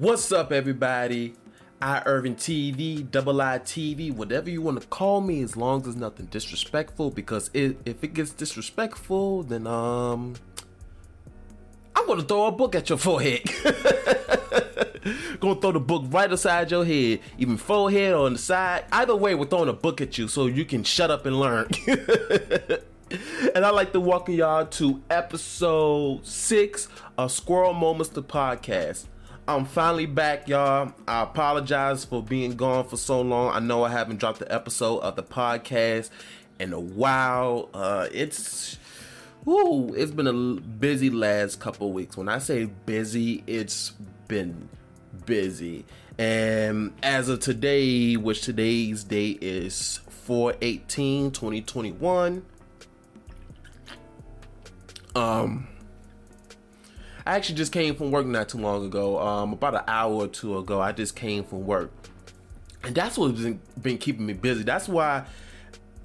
What's up, everybody? I Irving TV, Double I TV, whatever you want to call me, as long as it's nothing disrespectful. Because it, if it gets disrespectful, then um, I'm gonna throw a book at your forehead. gonna throw the book right aside your head, even forehead or on the side. Either way, we're throwing a book at you so you can shut up and learn. and I'd like to welcome y'all to episode six of Squirrel Moments the podcast. I'm finally back, y'all. I apologize for being gone for so long. I know I haven't dropped the episode of the podcast in a while. Uh, it's whoo, it's been a busy last couple weeks. When I say busy, it's been busy. And as of today, which today's date is 418 2021. Um I actually just came from work not too long ago. Um, about an hour or two ago, I just came from work, and that's what's been, been keeping me busy. That's why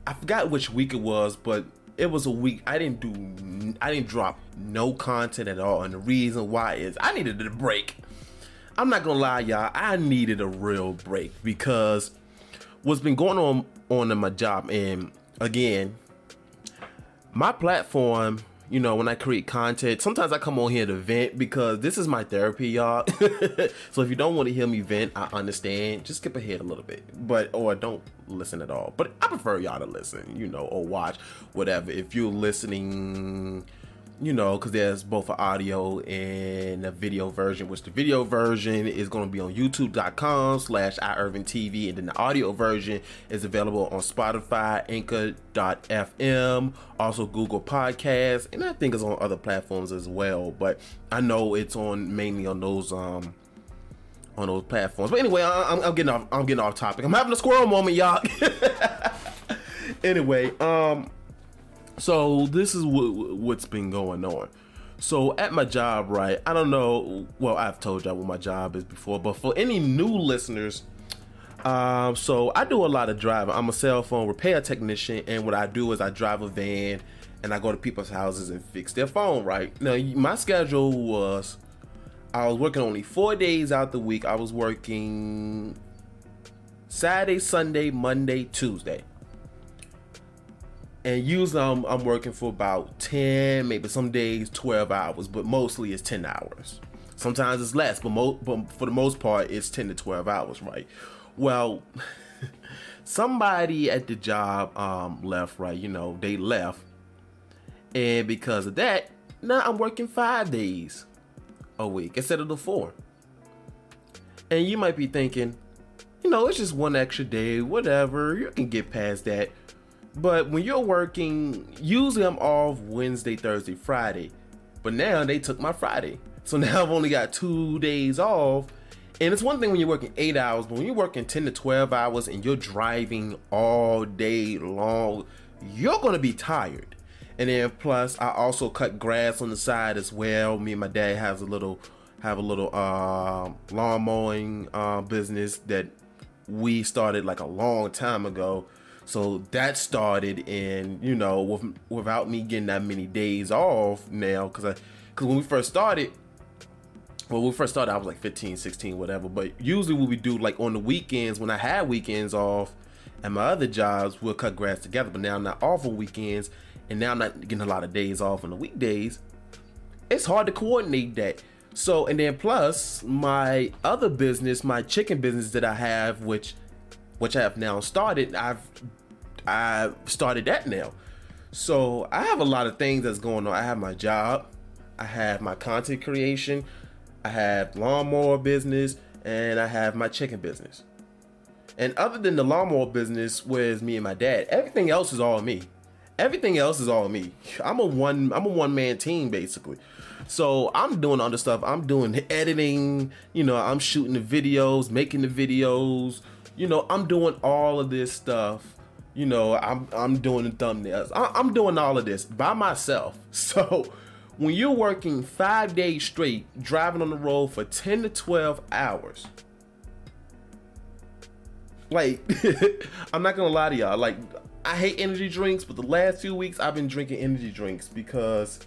I forgot which week it was, but it was a week I didn't do, I didn't drop no content at all, and the reason why is I needed a break. I'm not gonna lie, y'all. I needed a real break because what's been going on on in my job, and again, my platform you know, when I create content, sometimes I come on here to vent because this is my therapy, y'all. so if you don't want to hear me vent, I understand. Just skip ahead a little bit, but or don't listen at all. But I prefer y'all to listen, you know, or watch whatever. If you're listening you know, because there's both an audio and a video version, which the video version is going to be on youtube.com slash iIrvingTV, and then the audio version is available on Spotify, Anchor.fm, also Google Podcasts, and I think it's on other platforms as well, but I know it's on mainly on those, um, on those platforms. But anyway, I, am getting off, I'm getting off topic. I'm having a squirrel moment, y'all. anyway, um, so this is what, what's been going on. So at my job, right? I don't know. Well, I've told y'all what my job is before, but for any new listeners, um, so I do a lot of driving. I'm a cell phone repair technician, and what I do is I drive a van and I go to people's houses and fix their phone. Right now, my schedule was I was working only four days out the week. I was working Saturday, Sunday, Monday, Tuesday and usually I'm, I'm working for about 10 maybe some days 12 hours but mostly it's 10 hours. Sometimes it's less but, mo- but for the most part it's 10 to 12 hours right? Well somebody at the job um, left right you know they left. And because of that now i'm working five days a week instead of the four. And you might be thinking you know it's just one extra day whatever you can get past that but when you're working, usually I'm off Wednesday, Thursday, Friday. But now they took my Friday. So now I've only got two days off. And it's one thing when you're working eight hours, but when you're working 10 to 12 hours and you're driving all day long, you're gonna be tired. And then plus I also cut grass on the side as well. Me and my dad has a little have a little uh, lawn mowing uh, business that we started like a long time ago. So that started in, you know, with, without me getting that many days off now, because I, because when we first started, well, when we first started, I was like 15, 16, whatever. But usually, what we do, like on the weekends, when I had weekends off, and my other jobs, we'll cut grass together. But now I'm not off on weekends, and now I'm not getting a lot of days off on the weekdays. It's hard to coordinate that. So, and then plus my other business, my chicken business that I have, which which I have now started. I've I started that now. So I have a lot of things that's going on. I have my job, I have my content creation, I have lawnmower business, and I have my chicken business. And other than the lawnmower business, where's me and my dad, everything else is all me. Everything else is all me. I'm a one I'm a one man team basically. So I'm doing other stuff. I'm doing editing, you know, I'm shooting the videos, making the videos, you know, I'm doing all of this stuff. You know, I'm I'm doing the thumbnails. I'm doing all of this by myself. So when you're working five days straight, driving on the road for 10 to 12 hours, like I'm not gonna lie to y'all, like I hate energy drinks, but the last few weeks I've been drinking energy drinks because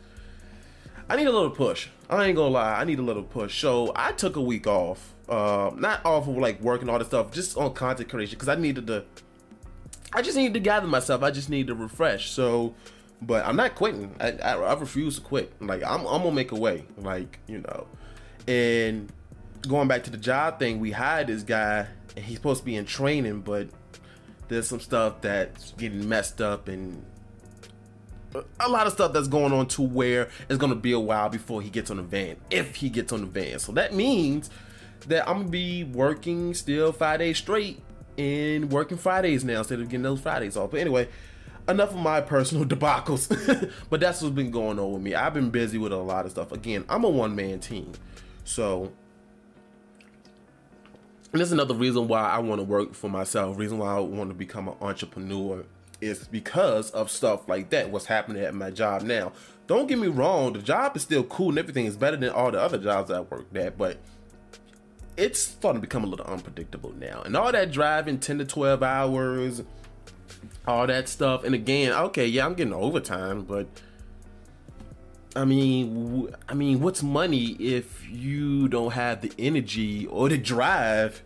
I need a little push. I ain't gonna lie, I need a little push. So I took a week off. Uh, not off of like working all this stuff, just on content creation because I needed to. I just needed to gather myself. I just needed to refresh. So, but I'm not quitting. I, I, I refuse to quit. Like I'm, I'm gonna make a way. Like you know, and going back to the job thing, we hired this guy and he's supposed to be in training, but there's some stuff that's getting messed up and a lot of stuff that's going on to where it's going to be a while before he gets on the van if he gets on the van so that means that i'm to be working still five days straight and working fridays now instead of getting those fridays off but anyway enough of my personal debacles but that's what's been going on with me i've been busy with a lot of stuff again i'm a one-man team so and this is another reason why I want to work for myself. Reason why I want to become an entrepreneur is because of stuff like that. What's happening at my job now? Don't get me wrong. The job is still cool and everything is better than all the other jobs I worked at, but it's starting to become a little unpredictable now. And all that driving 10 to 12 hours, all that stuff. And again, okay, yeah, I'm getting overtime, but I mean, I mean, what's money if you don't have the energy or the drive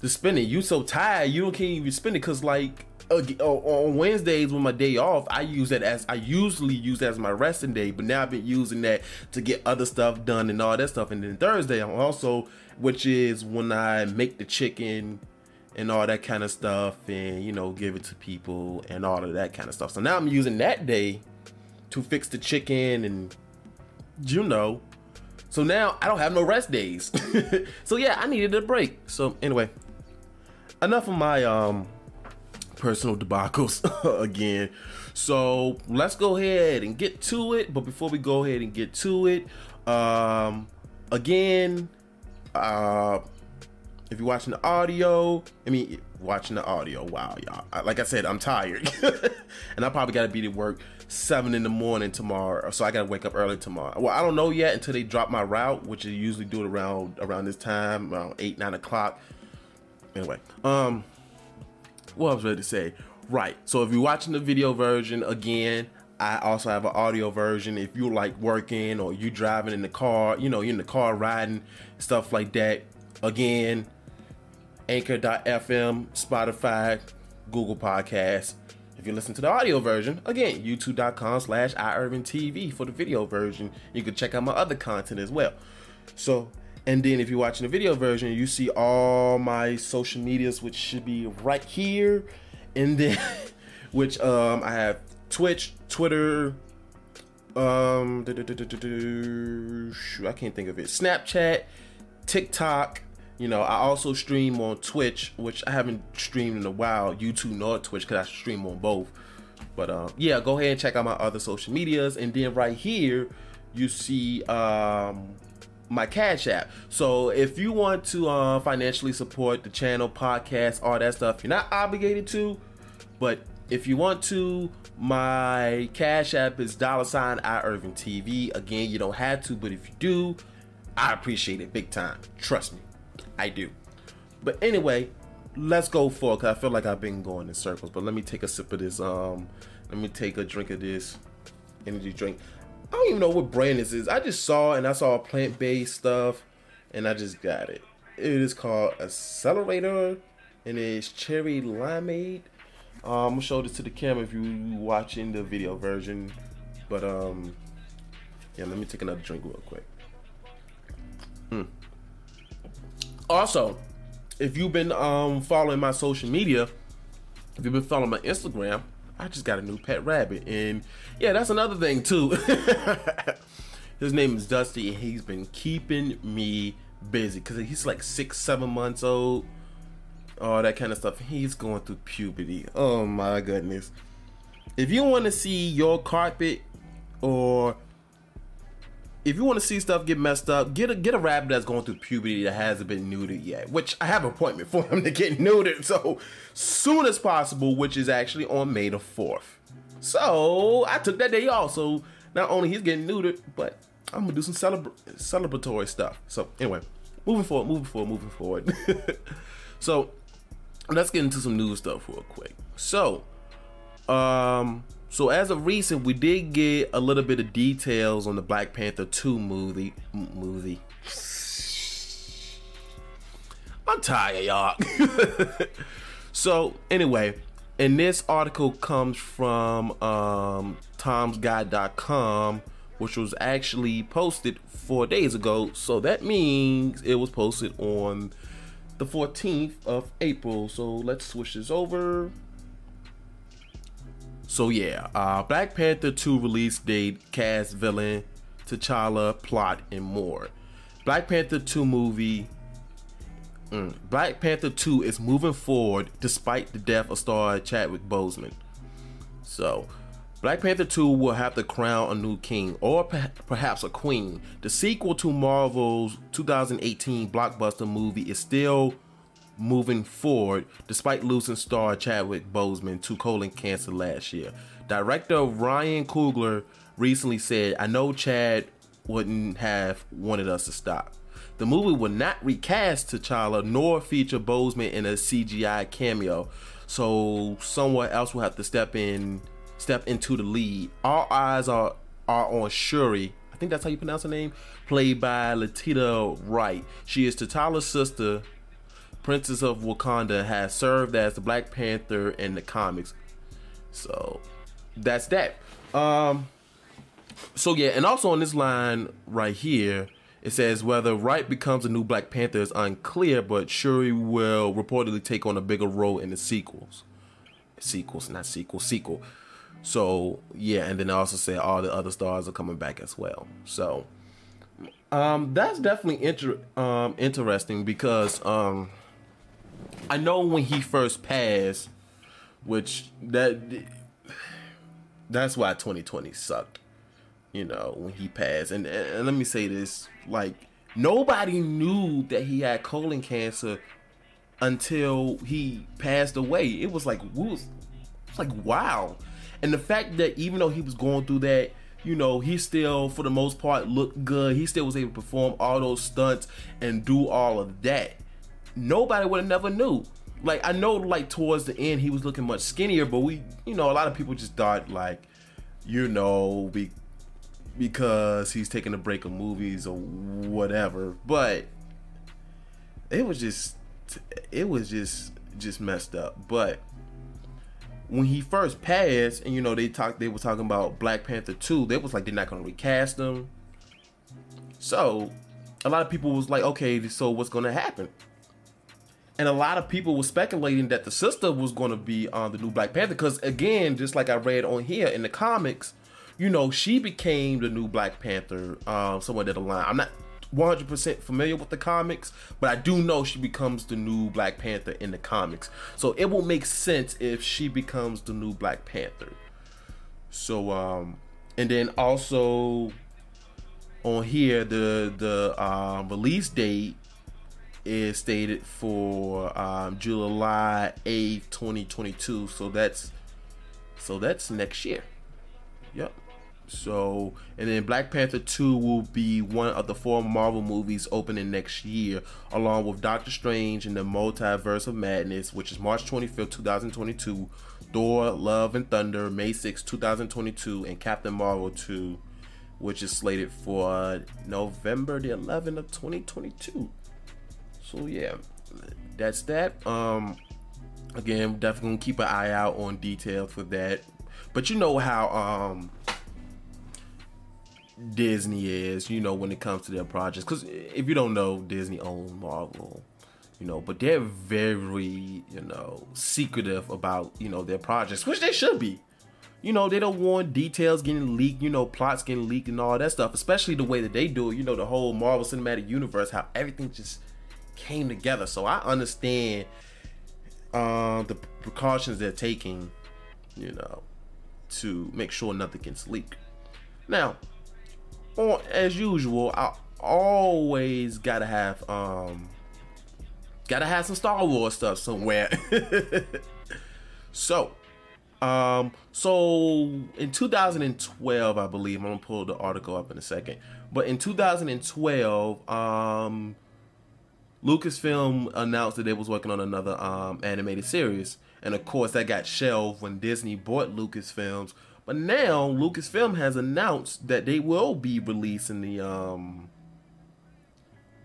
to spend it? You so tired, you don't can't even spend it because like uh, on Wednesdays when my day off, I use that as I usually use that as my resting day, but now I've been using that to get other stuff done and all that stuff. And then Thursday, I'm also, which is when I make the chicken and all that kind of stuff, and you know, give it to people and all of that kind of stuff. So now I'm using that day to fix the chicken and you know. So now I don't have no rest days. so yeah, I needed a break. So anyway, enough of my um personal debacles again. So let's go ahead and get to it. But before we go ahead and get to it, um again, uh if you're watching the audio, I mean, watching the audio, wow, y'all. Like I said, I'm tired. and I probably got to be to work seven in the morning tomorrow, so I gotta wake up early tomorrow. Well, I don't know yet until they drop my route, which they usually do it around around this time, around eight nine o'clock. Anyway, um, what I was ready to say, right? So if you're watching the video version again, I also have an audio version. If you like working or you driving in the car, you know, you're in the car riding, stuff like that. Again, Anchor.fm, Spotify, Google Podcasts if you listen to the audio version, again, youtube.com slash iIrvingTV for the video version. You can check out my other content as well. So, and then if you're watching the video version, you see all my social medias, which should be right here. And then, which um, I have Twitch, Twitter, um, I can't think of it, Snapchat, TikTok, you know, I also stream on Twitch, which I haven't streamed in a while, YouTube nor Twitch, because I stream on both. But uh, yeah, go ahead and check out my other social medias. And then right here, you see um, my Cash App. So if you want to uh, financially support the channel, podcast, all that stuff, you're not obligated to. But if you want to, my Cash App is dollar sign I Irving TV. Again, you don't have to, but if you do, I appreciate it big time. Trust me. I do. But anyway, let's go for it because I feel like I've been going in circles. But let me take a sip of this. Um, let me take a drink of this energy drink. I don't even know what brand this is. I just saw and I saw plant based stuff, and I just got it. It is called Accelerator, and it's cherry limeade. Um, I'm gonna show this to the camera if you watching the video version. But um, yeah, let me take another drink real quick. Hmm. Also, if you've been um, following my social media, if you've been following my Instagram, I just got a new pet rabbit, and yeah, that's another thing too. His name is Dusty, and he's been keeping me busy because he's like six, seven months old, all that kind of stuff. He's going through puberty. Oh my goodness! If you want to see your carpet or if you want to see stuff get messed up, get a get a rabbit that's going through puberty that hasn't been neutered yet. Which I have an appointment for him to get neutered, so soon as possible, which is actually on May the fourth. So I took that day off. So not only he's getting neutered, but I'm gonna do some celebra- celebratory stuff. So anyway, moving forward, moving forward, moving forward. so let's get into some news stuff real quick. So, um, So as of recent, we did get a little bit of details on the Black Panther 2 movie. Movie. I'm tired, y'all. so anyway, and this article comes from um, TomsGuide.com, which was actually posted four days ago. So that means it was posted on the 14th of April. So let's switch this over. So yeah, uh, Black Panther 2 release date, cast, villain, T'Challa, plot, and more. Black Panther 2 movie. Mm, Black Panther 2 is moving forward despite the death of star Chadwick Boseman. So, Black Panther 2 will have to crown a new king or perhaps a queen. The sequel to Marvel's 2018 blockbuster movie is still moving forward despite losing star Chadwick Boseman to colon cancer last year. Director Ryan Coogler recently said, I know Chad wouldn't have wanted us to stop. The movie will not recast T'Challa nor feature Boseman in a CGI cameo, so someone else will have to step in, step into the lead. All eyes are are on Shuri. I think that's how you pronounce her name. Played by Letitia Wright. She is T'Challa's sister Princess of Wakanda has served as the Black Panther in the comics. So that's that. Um so yeah, and also on this line right here, it says whether Wright becomes a new Black Panther is unclear, but Shuri will reportedly take on a bigger role in the sequels. Sequels, not sequel, sequel. So yeah, and then I also said all the other stars are coming back as well. So um, that's definitely inter- um, interesting because um, I know when he first passed, which that that's why 2020 sucked. You know, when he passed. And, and let me say this, like nobody knew that he had colon cancer until he passed away. It was like was like wow. And the fact that even though he was going through that, you know, he still for the most part looked good. He still was able to perform all those stunts and do all of that nobody would have never knew. Like I know, like towards the end, he was looking much skinnier, but we, you know, a lot of people just thought like, you know, be, because he's taking a break of movies or whatever. But it was just, it was just, just messed up. But when he first passed, and you know, they talked, they were talking about Black Panther two. They was like they're not gonna recast him. So, a lot of people was like, okay, so what's gonna happen? and a lot of people were speculating that the sister was to be on the new Black Panther because again, just like I read on here in the comics, you know, she became the new Black Panther um, somewhere down the line. I'm not 100% familiar with the comics, but I do know she becomes the new Black Panther in the comics. So it will make sense if she becomes the new Black Panther. So um and then also on here the the um, release date is stated for um, July 8th, 2022. So that's so that's next year. Yep. So and then Black Panther 2 will be one of the four Marvel movies opening next year, along with Doctor Strange and the Multiverse of Madness, which is March 25th, 2022, Thor, Love and Thunder, May 6, 2022, and Captain Marvel 2, which is slated for November the 11th of 2022. So yeah, that's that. Um, again, definitely keep an eye out on details for that. But you know how um Disney is, you know, when it comes to their projects. Because if you don't know, Disney owns Marvel, you know, but they're very, you know, secretive about, you know, their projects, which they should be. You know, they don't want details getting leaked, you know, plots getting leaked and all that stuff, especially the way that they do it. You know, the whole Marvel Cinematic Universe, how everything just came together. So I understand um, the precautions they're taking, you know, to make sure nothing gets leaked. Now, on, as usual, I always gotta have um gotta have some Star Wars stuff somewhere. so, um, so in 2012, I believe I'm gonna pull the article up in a second. But in 2012, um, Lucasfilm announced that they was working on another um, animated series, and of course that got shelved when Disney bought Lucasfilms. But now Lucasfilm has announced that they will be releasing the um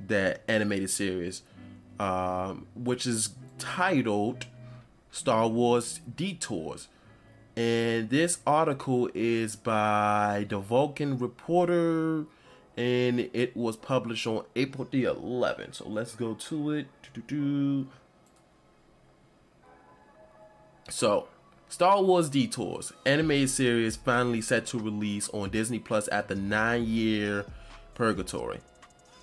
that animated series, um, which is titled Star Wars Detours. And this article is by the Vulcan Reporter, and it was published on April the 11th. So let's go to it. So, Star Wars Detours animated series finally set to release on Disney Plus after nine year purgatory.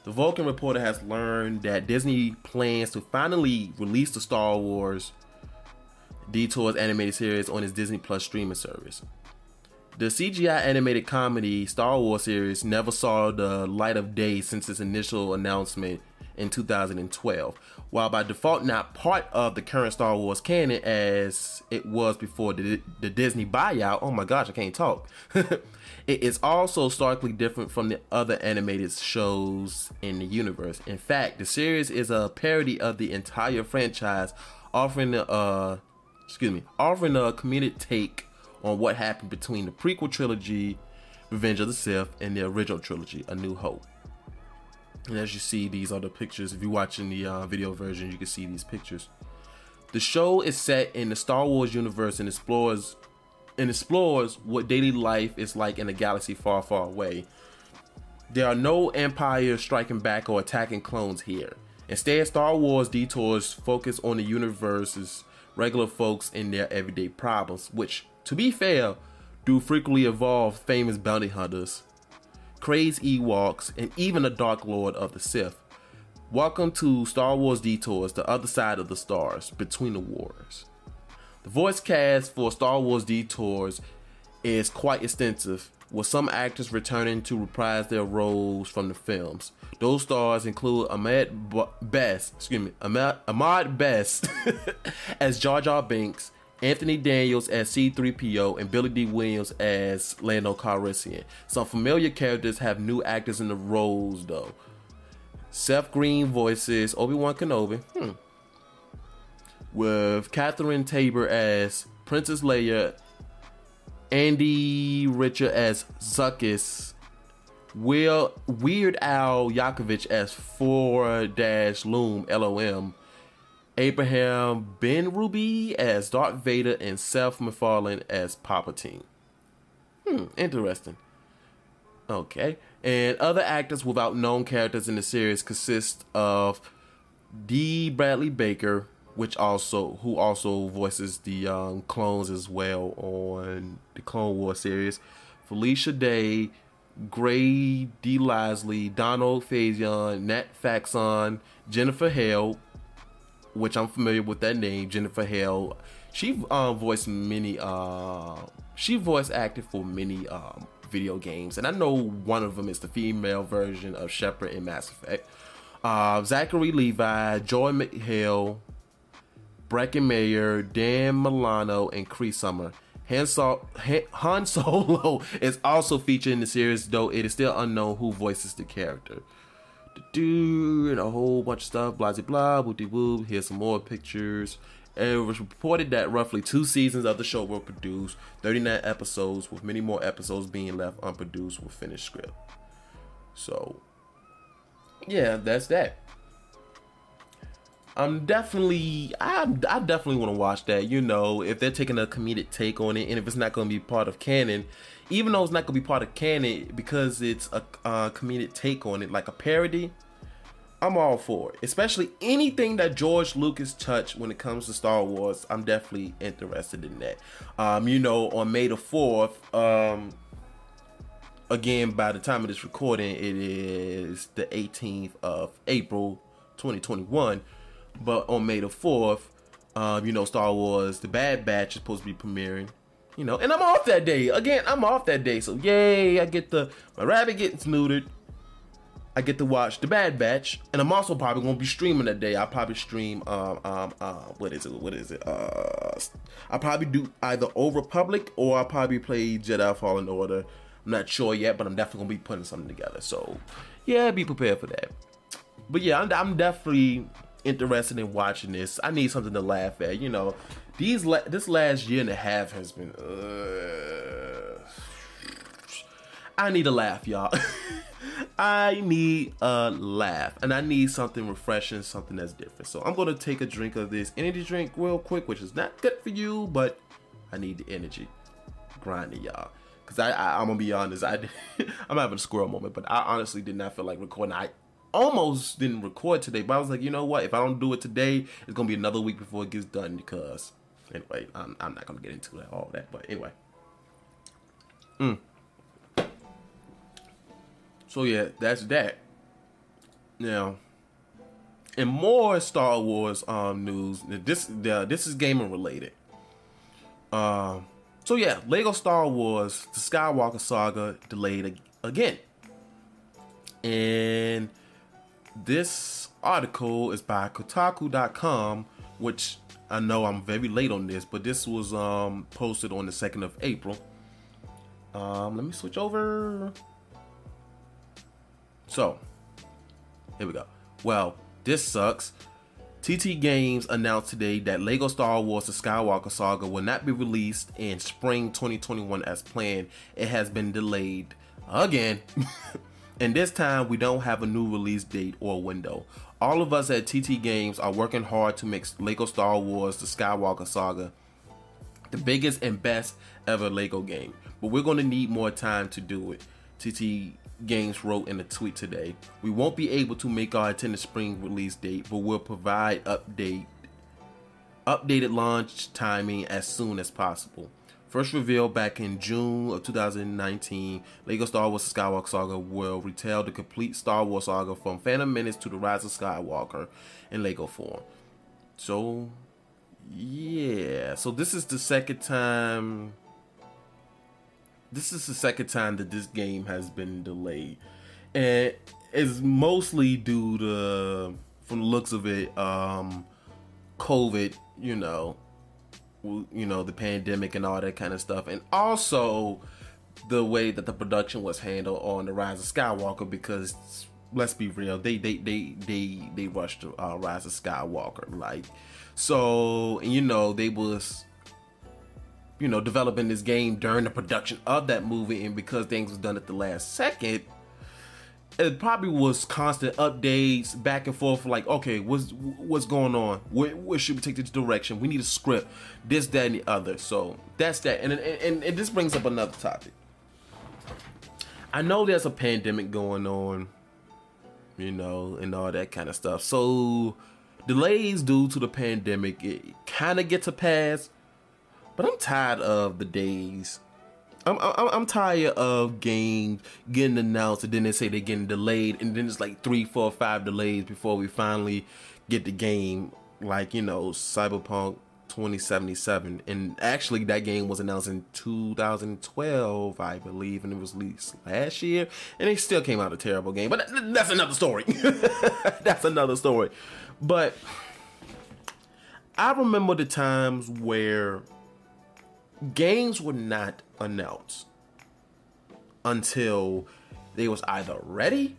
The Vulcan Reporter has learned that Disney plans to finally release the Star Wars Detours animated series on its Disney Plus streaming service. The CGI animated comedy Star Wars series never saw the light of day since its initial announcement in 2012, while by default not part of the current Star Wars canon as it was before the, the Disney buyout. Oh my gosh, I can't talk. it is also starkly different from the other animated shows in the universe. In fact, the series is a parody of the entire franchise, offering a uh, excuse me, offering a comedic take on what happened between the prequel trilogy, Revenge of the Sith, and the original trilogy, A New Hope. And as you see, these are the pictures. If you're watching the uh, video version, you can see these pictures. The show is set in the Star Wars universe and explores and explores what daily life is like in a galaxy far, far away. There are no empires striking back or attacking clones here. Instead, Star Wars detours focus on the universe's regular folks and their everyday problems, which, to be fair, do frequently involve famous bounty hunters, crazed Ewoks, and even a Dark Lord of the Sith. Welcome to Star Wars Detours, the other side of the stars, between the wars. The voice cast for Star Wars Detours is quite extensive, with some actors returning to reprise their roles from the films. Those stars include Ahmed B- Best, excuse me, Ahmad Best as Jar Jar Binks, Anthony Daniels as C3PO, and Billy Dee Williams as Lando Calrissian. Some familiar characters have new actors in the roles, though. Seth Green voices Obi Wan Kenobi, hmm. with Catherine Taber as Princess Leia, Andy Richter as Zuckuss, Will Weird Al Yankovic as 4 Dash Loom LOM, Abraham Benrubi as Darth Vader, and Seth MacFarlane as Palpatine. Hmm, interesting. Okay. And other actors without known characters in the series consist of D. Bradley Baker, which also who also voices the um, clones as well on the Clone War series. Felicia Day, Gray D. Leslie, Donald Faison, Nat Faxon, Jennifer Hale, which I'm familiar with that name, Jennifer Hale. She um, voiced many. Uh, she voice acted for many um, video games, and I know one of them is the female version of Shepard in Mass Effect. Uh, Zachary Levi, Joel McHale, Breckin Meyer, Dan Milano, and Cree Summer. Han, Han Solo is also featured in the series, though it is still unknown who voices the character. Do and a whole bunch of stuff, blah blah blah, woo. Here's some more pictures. It was reported that roughly two seasons of the show were produced, 39 episodes, with many more episodes being left unproduced with finished script. So, yeah, that's that. I'm definitely, I, I definitely want to watch that. You know, if they're taking a comedic take on it, and if it's not going to be part of canon, even though it's not to be part of canon because it's a uh, comedic take on it, like a parody. I'm all for it. Especially anything that George Lucas touched when it comes to Star Wars. I'm definitely interested in that. Um, you know, on May the 4th, um, again, by the time of this recording, it is the 18th of April 2021 but on May the 4th, um, you know, Star Wars The Bad Batch is supposed to be premiering. You know, and I'm off that day. Again, I'm off that day. So yay, I get the my rabbit gets neutered. I get to watch The Bad Batch, and I'm also probably gonna be streaming that day. I'll probably stream um um uh what is it? What is it? Uh, I'll probably do either Old Republic or I'll probably play Jedi Fallen Order. I'm not sure yet, but I'm definitely gonna be putting something together. So yeah, be prepared for that. But yeah, I'm, I'm definitely interested in watching this. I need something to laugh at. You know, these la- this last year and a half has been. Uh, I need a laugh, y'all. I need a laugh, and I need something refreshing, something that's different. So I'm gonna take a drink of this energy drink real quick, which is not good for you, but I need the energy. Grinding, y'all. Cause I, I am gonna be honest, I I'm having a squirrel moment, but I honestly did not feel like recording. I almost didn't record today, but I was like, you know what? If I don't do it today, it's gonna be another week before it gets done. Because anyway, I'm, I'm not gonna get into that, all that, but anyway. Mm. So yeah, that's that. Now, and more Star Wars um, news, this uh, this is gaming related. Um, so yeah, Lego Star Wars: The Skywalker Saga delayed again, and this article is by Kotaku.com, which I know I'm very late on this, but this was um, posted on the second of April. Um, let me switch over. So, here we go. Well, this sucks. TT Games announced today that LEGO Star Wars The Skywalker Saga will not be released in spring 2021 as planned. It has been delayed again. and this time, we don't have a new release date or window. All of us at TT Games are working hard to make LEGO Star Wars The Skywalker Saga the biggest and best ever LEGO game. But we're going to need more time to do it. TT Games wrote in a tweet today. We won't be able to make our intended spring release date, but we'll provide update updated launch timing as soon as possible. First revealed back in June of 2019, LEGO Star Wars Skywalker Saga will retell the complete Star Wars saga from Phantom Menace to the Rise of Skywalker in LEGO form. So, yeah. So this is the second time this is the second time that this game has been delayed, and it's mostly due to, from the looks of it, um, COVID. You know, you know the pandemic and all that kind of stuff, and also the way that the production was handled on the Rise of Skywalker because let's be real, they they they they they rushed uh, Rise of Skywalker like so you know they was you know, developing this game during the production of that movie, and because things was done at the last second, it probably was constant updates back and forth. Like, okay, what's what's going on? Where, where should we take this direction? We need a script, this, that, and the other. So that's that. And and, and, and this brings up another topic. I know there's a pandemic going on, you know, and all that kind of stuff. So delays due to the pandemic, it kind of gets a pass but I'm tired of the days. I'm, I'm, I'm tired of games getting announced and then they say they're getting delayed and then it's like three, four, five delays before we finally get the game. Like you know, Cyberpunk 2077, and actually that game was announced in 2012, I believe, and it was released last year, and it still came out a terrible game. But that's another story. that's another story. But I remember the times where games were not announced until they was either ready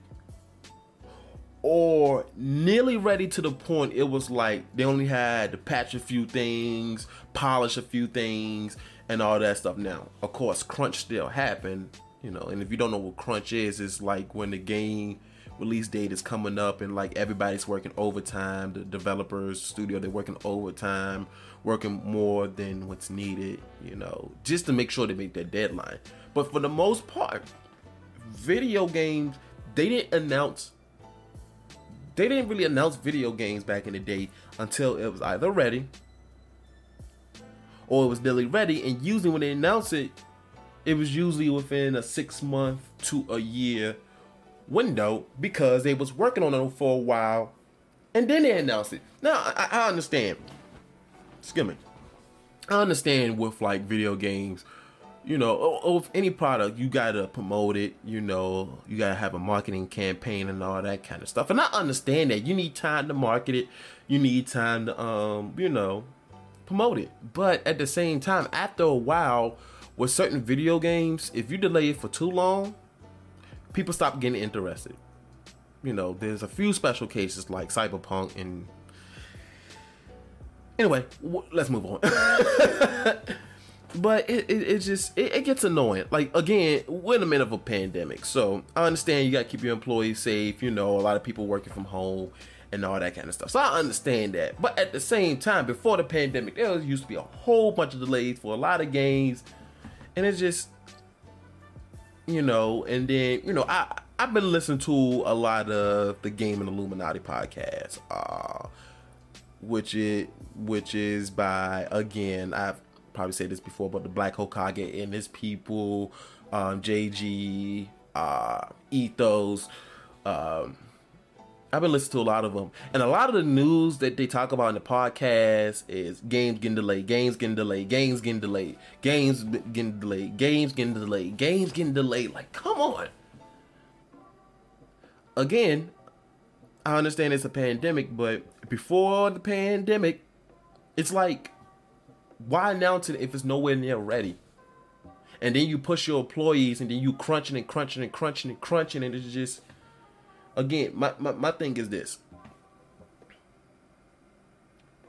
or nearly ready to the point it was like they only had to patch a few things, polish a few things, and all that stuff. Now, of course, crunch still happened, you know. And if you don't know what crunch is, it's like when the game release date is coming up and like everybody's working overtime. The developers, studio, they're working overtime working more than what's needed, you know, just to make sure they make that deadline. But for the most part, video games, they didn't announce they didn't really announce video games back in the day until it was either ready or it was nearly ready. And usually when they announce it, it was usually within a six month to a year window because they was working on it for a while and then they announced it. Now I, I understand skimming. I understand with like video games, you know, or, with any product, you gotta promote it. You know, you gotta have a marketing campaign and all that kind of stuff. And I understand that you need time to market it. You need time to, um, you know, promote it. But at the same time, after a while, with certain video games, if you delay it for too long, people stop getting interested. You know, there's a few special cases like Cyberpunk and Anyway, w- let's move on. but it, it, it just it, it, gets annoying. Like again, we're in the middle of a pandemic, so I understand you got to keep your employees safe. You know, a lot of people working from home and all that kind of stuff. So I understand that. But at the same time, before the pandemic, there used to be a whole bunch of delays for a lot of games, and it just you know. And then you know, I I've been listening to a lot of the Game and Illuminati podcast, uh, which it which is by again I've probably said this before, but the Black Hokage and his people, um, JG, uh, Ethos. Um, I've been listening to a lot of them, and a lot of the news that they talk about in the podcast is games getting delayed, games getting delayed, games getting delayed, games getting delayed, games getting delayed, games getting delayed. Like, come on. Again, I understand it's a pandemic, but before the pandemic, it's like why announce it if it's nowhere near ready? And then you push your employees and then you crunching and crunching and crunching and crunching and it's just again, my, my, my thing is this.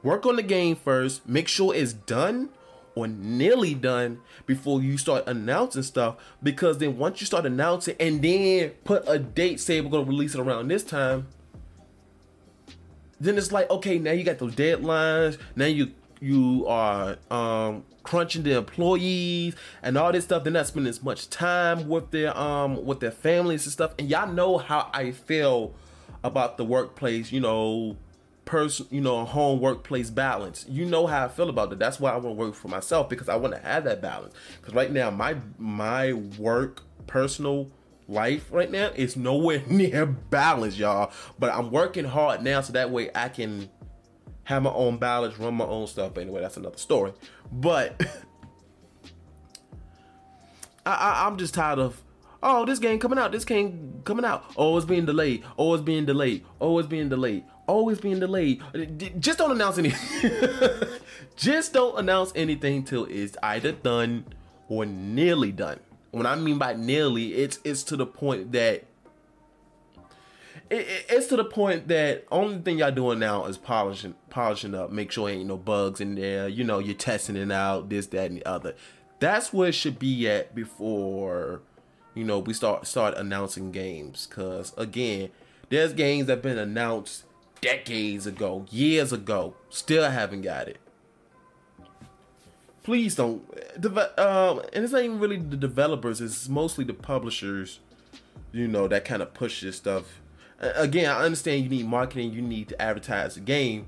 Work on the game first, make sure it's done or nearly done before you start announcing stuff because then once you start announcing and then put a date say we're to release it around this time then it's like okay now you got those deadlines now you you are um, crunching the employees and all this stuff. They're not spending as much time with their um with their families and stuff. And y'all know how I feel about the workplace. You know, person, you know, home workplace balance. You know how I feel about it. That's why I want to work for myself because I want to have that balance. Because right now, my my work personal life right now is nowhere near balance, y'all. But I'm working hard now so that way I can have my own balance, run my own stuff. But anyway, that's another story. But I, I, I'm just tired of oh, this game coming out, this game coming out. Oh, it's being delayed. Oh, it's being delayed. Oh, it's being delayed. Oh, Always being delayed. Just don't announce anything. Just don't announce anything till it's either done or nearly done. When I mean by nearly, it's it's to the point that it, it's to the point that only thing y'all doing now is polishing polishing up, make sure ain't no bugs in there. You know, you're testing it out, this, that, and the other. That's where it should be at before, you know, we start start announcing games. Cause again, there's games that been announced decades ago, years ago, still haven't got it. Please don't. Um, and it's not even really the developers; it's mostly the publishers, you know, that kind of push this stuff again, I understand you need marketing, you need to advertise the game,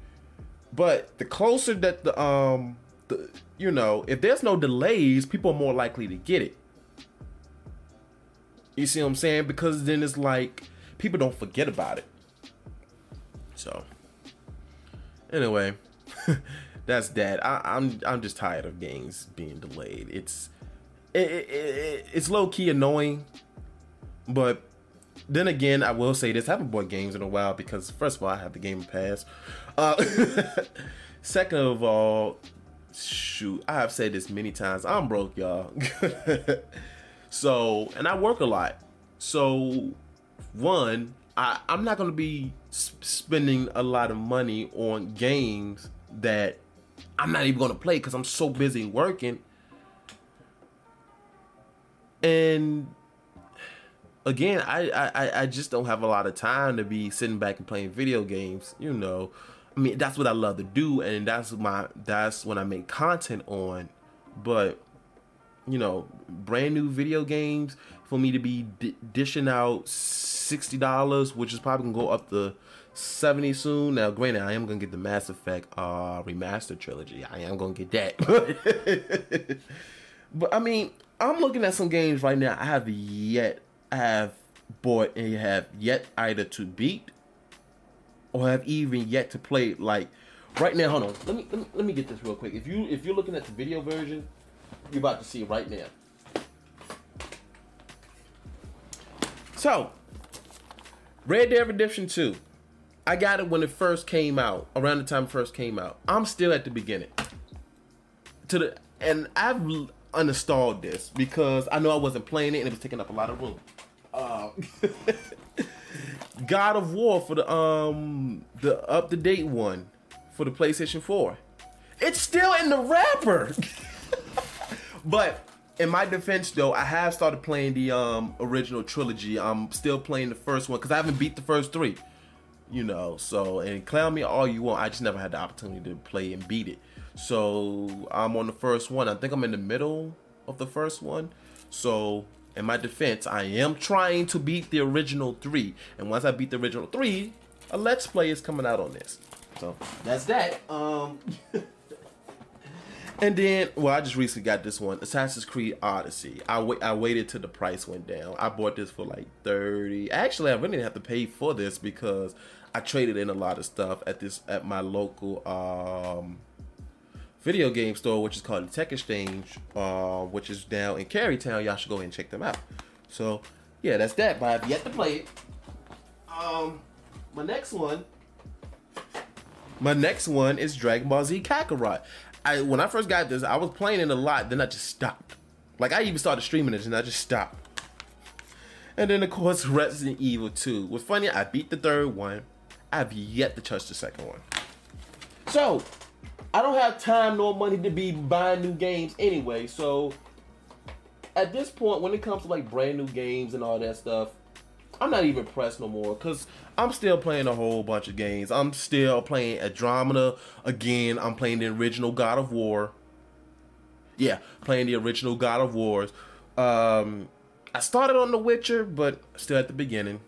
but the closer that the um the you know, if there's no delays, people are more likely to get it. You see what I'm saying? Because then it's like people don't forget about it. So anyway, that's that. I, am I'm, I'm just tired of games being delayed. It's it, it, it, it's low key annoying, but then again, I will say this: I haven't bought games in a while because first of all, I have the Game Pass. Uh, second of all, shoot, I have said this many times. I'm broke, y'all. so, and I work a lot. So, one, I, I'm not gonna be spending a lot of money on games that I'm not even gonna play because I'm so busy working. And again, I, I I just don't have a lot of time to be sitting back and playing video games. You know, I mean that's what I love to do, and that's my that's when I make content on. But you know, brand new video games for me to be d- dishing out sixty dollars, which is probably gonna go up to seventy soon. Now, granted, I am gonna get the Mass Effect uh remaster trilogy. I am gonna get that. but I mean, I'm looking at some games right now I have yet have bought and have yet either to beat or have even yet to play. Like right now, hold on. Let me, let me let me get this real quick. If you if you're looking at the video version, you're about to see right now. So, Red Dead Redemption 2. I got it when it first came out, around the time it first came out. I'm still at the beginning. To the and I've uninstalled this because I know I wasn't playing it and it was taking up a lot of room. God of War for the um the up to date one for the PlayStation 4. It's still in the wrapper. but in my defense, though, I have started playing the um, original trilogy. I'm still playing the first one because I haven't beat the first three. You know, so and clown me all you want. I just never had the opportunity to play and beat it. So I'm on the first one. I think I'm in the middle of the first one. So in my defense, I am trying to beat the original three. And once I beat the original three, a let's play is coming out on this. So that's that. Um And then, well, I just recently got this one, Assassin's Creed Odyssey. I wait, I waited till the price went down. I bought this for like thirty. Actually, I really didn't have to pay for this because I traded in a lot of stuff at this at my local um, video game store, which is called the Tech Exchange, uh, which is down in Carytown. Y'all should go and check them out. So yeah, that's that. But I've yet to play it. Um, my next one, my next one is Dragon Ball Z Kakarot. I when I first got this, I was playing it a lot. Then I just stopped. Like I even started streaming it, and I just stopped. And then of course Resident Evil 2. What's funny, I beat the third one. I've yet to touch the second one. So I don't have time nor money to be buying new games anyway. So at this point, when it comes to like brand new games and all that stuff, I'm not even pressed no more because I'm still playing a whole bunch of games. I'm still playing Andromeda again. I'm playing the original God of War. Yeah, playing the original God of Wars. Um, I started on The Witcher, but still at the beginning.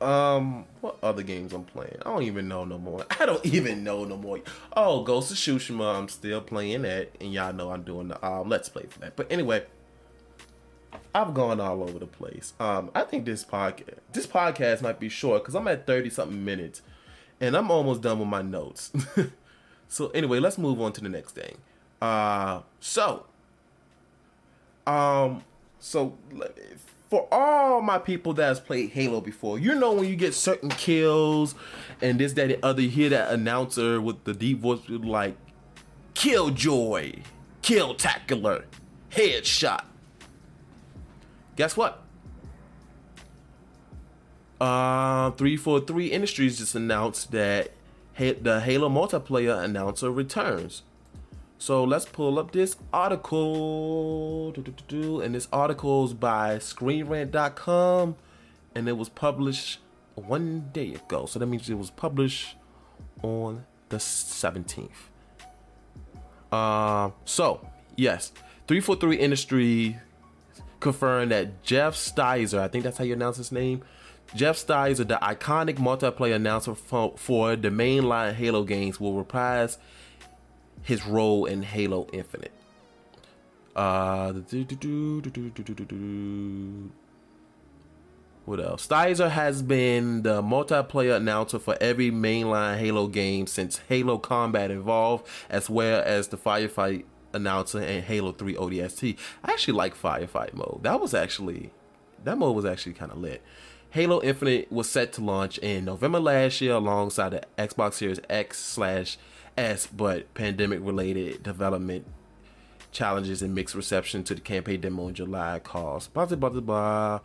Um, what other games I'm playing? I don't even know no more. I don't even know no more. Oh, Ghost of Tsushima, I'm still playing that, and y'all know I'm doing the um let's play for that. But anyway, I've gone all over the place. Um, I think this podcast this podcast might be short because I'm at thirty something minutes, and I'm almost done with my notes. so anyway, let's move on to the next thing. Uh, so, um, so for all my people that has played Halo before, you know when you get certain kills and this, that, and other, you hear that announcer with the deep voice like Killjoy, Killtacular, Headshot. Guess what? Uh, 343 Industries just announced that the Halo multiplayer announcer returns. So let's pull up this article. And this article is by ScreenRant.com. And it was published one day ago. So that means it was published on the 17th. Uh, so, yes, 343 Industry confirmed that Jeff Steitzer, I think that's how you announce his name, Jeff Steitzer, the iconic multiplayer announcer for, for the mainline Halo games, will reprise his role in Halo Infinite. Uh, what else? Steitzer has been the multiplayer announcer for every mainline Halo game since Halo Combat Evolved, as well as the Firefight announcer in Halo 3 ODST. I actually like Firefight mode. That was actually that mode was actually kind of lit. Halo Infinite was set to launch in November last year alongside the Xbox Series X slash S, but pandemic related development challenges and mixed reception to the campaign demo in July caused blah blah blah blah.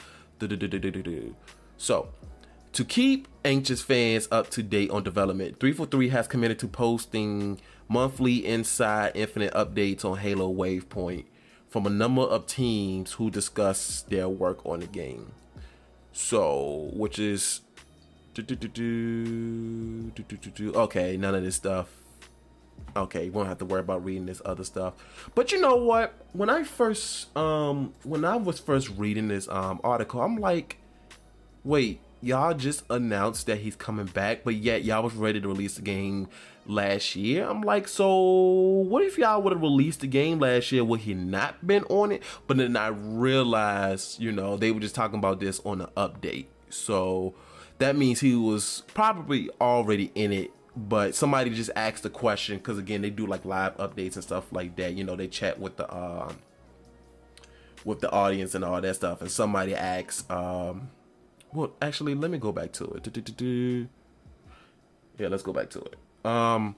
So, to keep anxious fans up to date on development, 343 has committed to posting monthly Inside Infinite updates on Halo Waypoint from a number of teams who discuss their work on the game. So, which is okay, none of this stuff okay, you won't have to worry about reading this other stuff. But you know what? When I first um when I was first reading this um article, I'm like, wait, y'all just announced that he's coming back, but yet y'all was ready to release the game last year. I'm like, so what if y'all would have released the game last year? Would he not been on it? But then I realized, you know, they were just talking about this on the update. So that means he was probably already in it but somebody just asked a question because again they do like live updates and stuff like that you know they chat with the um with the audience and all that stuff and somebody asks um well actually let me go back to it. Yeah let's go back to it. Um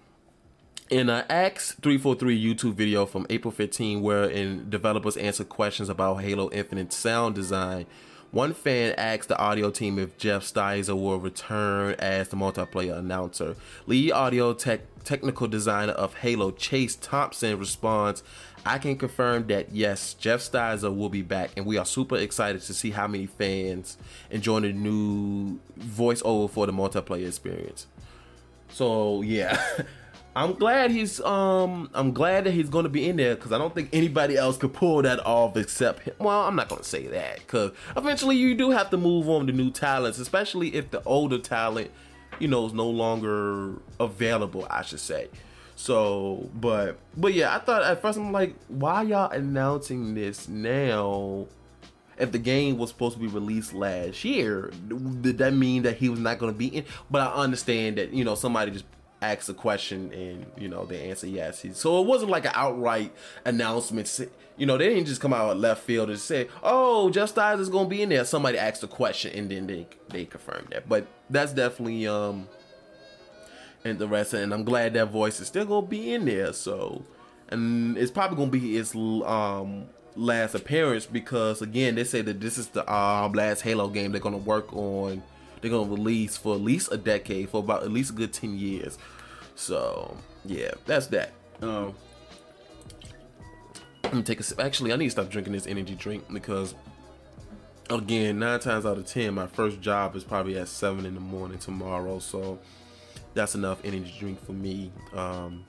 in an X343 YouTube video from April 15, wherein developers answer questions about Halo Infinite sound design, one fan asked the audio team if Jeff Steitzer will return as the multiplayer announcer. Lead audio tech technical designer of Halo, Chase Thompson, responds, I can confirm that yes, Jeff Steitzer will be back, and we are super excited to see how many fans enjoy the new voiceover for the multiplayer experience. So yeah, I'm glad he's um I'm glad that he's to be in there because I don't think anybody else could pull that off except him. Well, I'm not to say that because eventually you do have to move on to new talents, especially if the older talent, you know, is no longer available. I should say. So, but but yeah, I thought at first I'm like, why y'all announcing this now? If the game was supposed to be released last year, did that mean that he was not going to be in? But I understand that you know somebody just asked a question and you know they answer yes. So it wasn't like an outright announcement. You know they didn't just come out of left field and say, "Oh, Just Eyes is gonna be in there." Somebody asked a question and then they they confirmed that. But that's definitely um interesting, and I'm glad that voice is still gonna be in there. So, and it's probably gonna be its um last appearance because again they say that this is the um last Halo game they're gonna work on. They're gonna release for at least a decade, for about at least a good ten years. So yeah, that's that. Um, let me take a sip. Actually, I need to stop drinking this energy drink because again, nine times out of ten, my first job is probably at seven in the morning tomorrow. So that's enough energy drink for me. Um,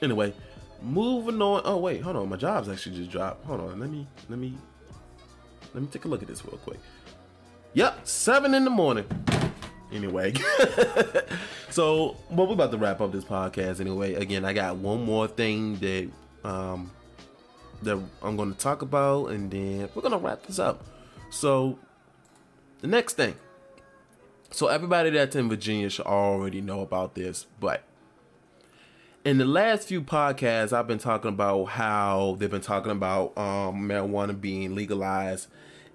anyway, moving on. Oh wait, hold on. My job's actually just dropped. Hold on. Let me let me let me take a look at this real quick. Yep, seven in the morning. Anyway, so but we're about to wrap up this podcast anyway. Again, I got one more thing that um that I'm going to talk about, and then we're gonna wrap this up. So the next thing. So everybody that's in Virginia should already know about this, but in the last few podcasts, I've been talking about how they've been talking about um, marijuana being legalized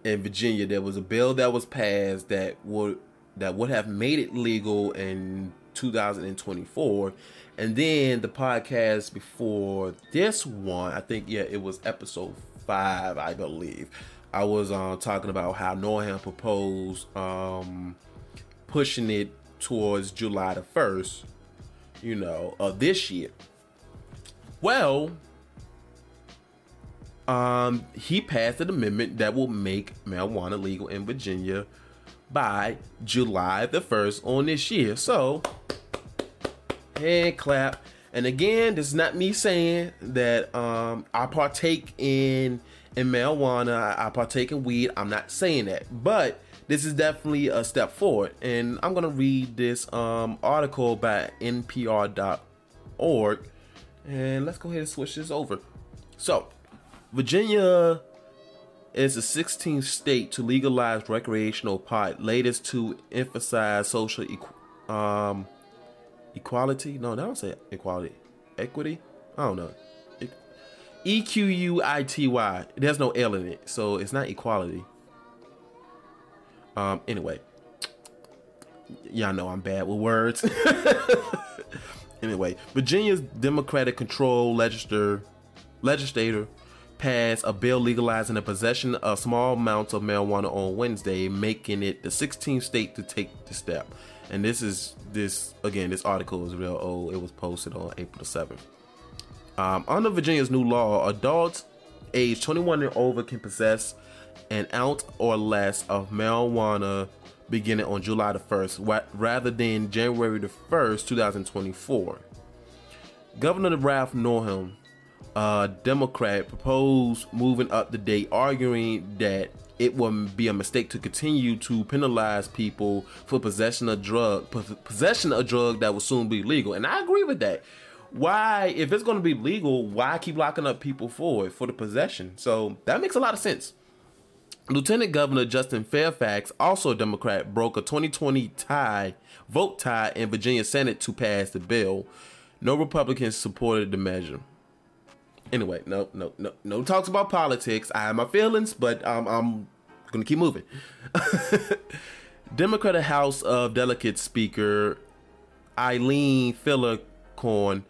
in Virginia, there was a bill that was passed that would that would have made it legal in 2024. And then the podcast before this one, I think yeah, it was episode five, I believe. I was uh, talking about how Northam proposed um, pushing it towards July the first, you know, of this year. Well, um, he passed an amendment that will make marijuana legal in Virginia by July the 1st on this year. So, hand clap. And again, this is not me saying that um, I partake in in marijuana, I partake in weed. I'm not saying that, but this is definitely a step forward. And I'm gonna read this um, article by NPR.org, and let's go ahead and switch this over. So, Virginia is the 16th state to legalize recreational pot, latest to emphasize social equ- um, equality. No, don't say equality. Equity? I don't know. E Q U I T Y. There's no L in it, so it's not equality. Um. Anyway, y'all know I'm bad with words. anyway, Virginia's Democratic control legislator legislator passed a bill legalizing the possession of small amounts of marijuana on Wednesday, making it the 16th state to take the step. And this is this again. This article is real old. It was posted on April 7th. Um, under Virginia's new law, adults age 21 and over can possess an ounce or less of marijuana beginning on July the 1st, rather than January the 1st, 2024. Governor Ralph Northam uh, Democrat proposed moving up the date, arguing that it would be a mistake to continue to penalize people for possession of drug possession of drug that will soon be legal. And I agree with that. Why, if it's going to be legal, why keep locking up people for it for the possession? So that makes a lot of sense. Lieutenant Governor Justin Fairfax, also a Democrat, broke a 2020 tie vote tie in Virginia Senate to pass the bill. No Republicans supported the measure anyway, no, no, no, no talks about politics. I have my feelings, but um, I'm gonna keep moving. Democratic House of Delegates Speaker Eileen Filler-Corn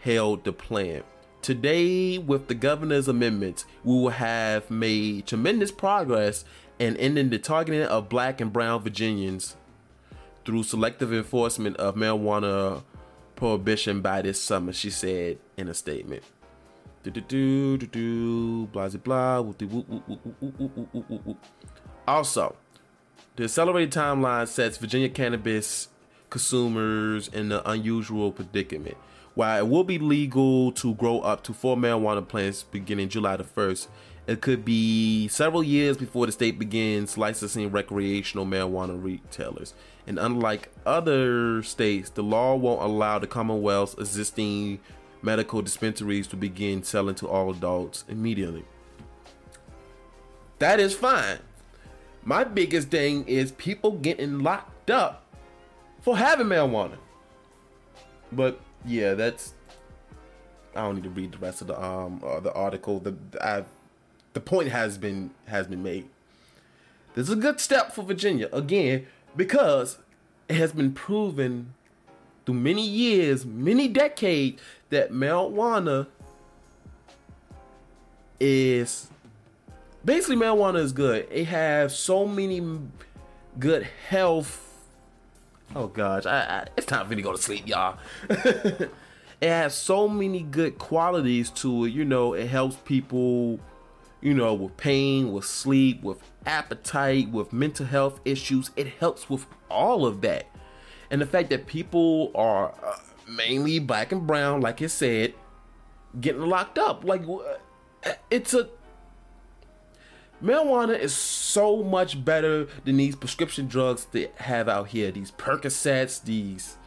held the plan. Today, with the governor's amendments, we will have made tremendous progress in ending the targeting of black and brown Virginians through selective enforcement of marijuana prohibition by this summer, she said in a statement. Do do do do do. Blah blah. Whoop, whoop, whoop, whoop, whoop, whoop, whoop, whoop, whoop. Also, the accelerated timeline sets Virginia cannabis consumers in an unusual predicament. While it will be legal to grow up to four marijuana plants beginning July the 1st, it could be several years before the state begins licensing recreational marijuana retailers. And unlike other states, the law won't allow the Commonwealth's existing medical dispensaries to begin selling to all adults immediately. That is fine. My biggest thing is people getting locked up for having marijuana. But yeah, that's I don't need to read the rest of the um uh, the article. The I've the point has been has been made. This is a good step for Virginia again because it has been proven through many years, many decades that marijuana is basically marijuana is good. It has so many good health. Oh gosh, I, I, it's time for me to go to sleep, y'all. it has so many good qualities to it. You know, it helps people you know, with pain, with sleep, with appetite, with mental health issues. It helps with all of that. And the fact that people are uh, mainly black and brown, like it said, getting locked up. Like, it's a. Marijuana is so much better than these prescription drugs that have out here. These Percocets, these.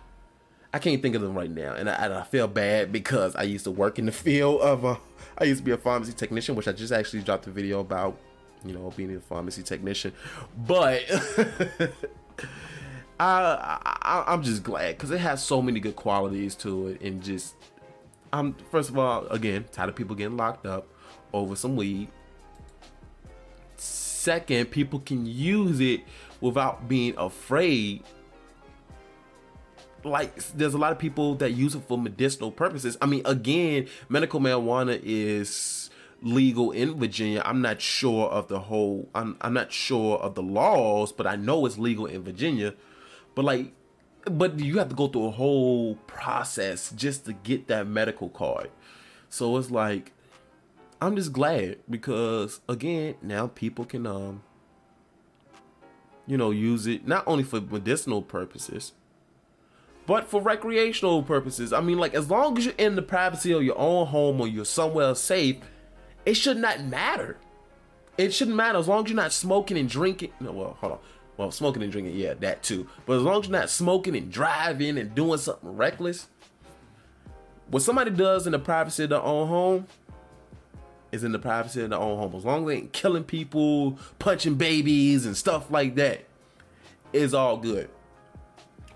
I can't think of them right now, and I, and I feel bad because I used to work in the field of uh, I used to be a pharmacy technician, which I just actually dropped a video about, you know, being a pharmacy technician. But I, I I'm just glad because it has so many good qualities to it, and just I'm first of all again tired of people getting locked up over some weed. Second, people can use it without being afraid like there's a lot of people that use it for medicinal purposes. I mean, again, medical marijuana is legal in Virginia. I'm not sure of the whole I'm I'm not sure of the laws, but I know it's legal in Virginia. But like but you have to go through a whole process just to get that medical card. So it's like I'm just glad because again, now people can um you know use it not only for medicinal purposes but for recreational purposes. I mean, like as long as you're in the privacy of your own home or you're somewhere safe, it should not matter. It shouldn't matter as long as you're not smoking and drinking. No, well, hold on. Well, smoking and drinking, yeah, that too. But as long as you're not smoking and driving and doing something reckless, what somebody does in the privacy of their own home is in the privacy of their own home. As long as they ain't killing people, punching babies, and stuff like that, is all good.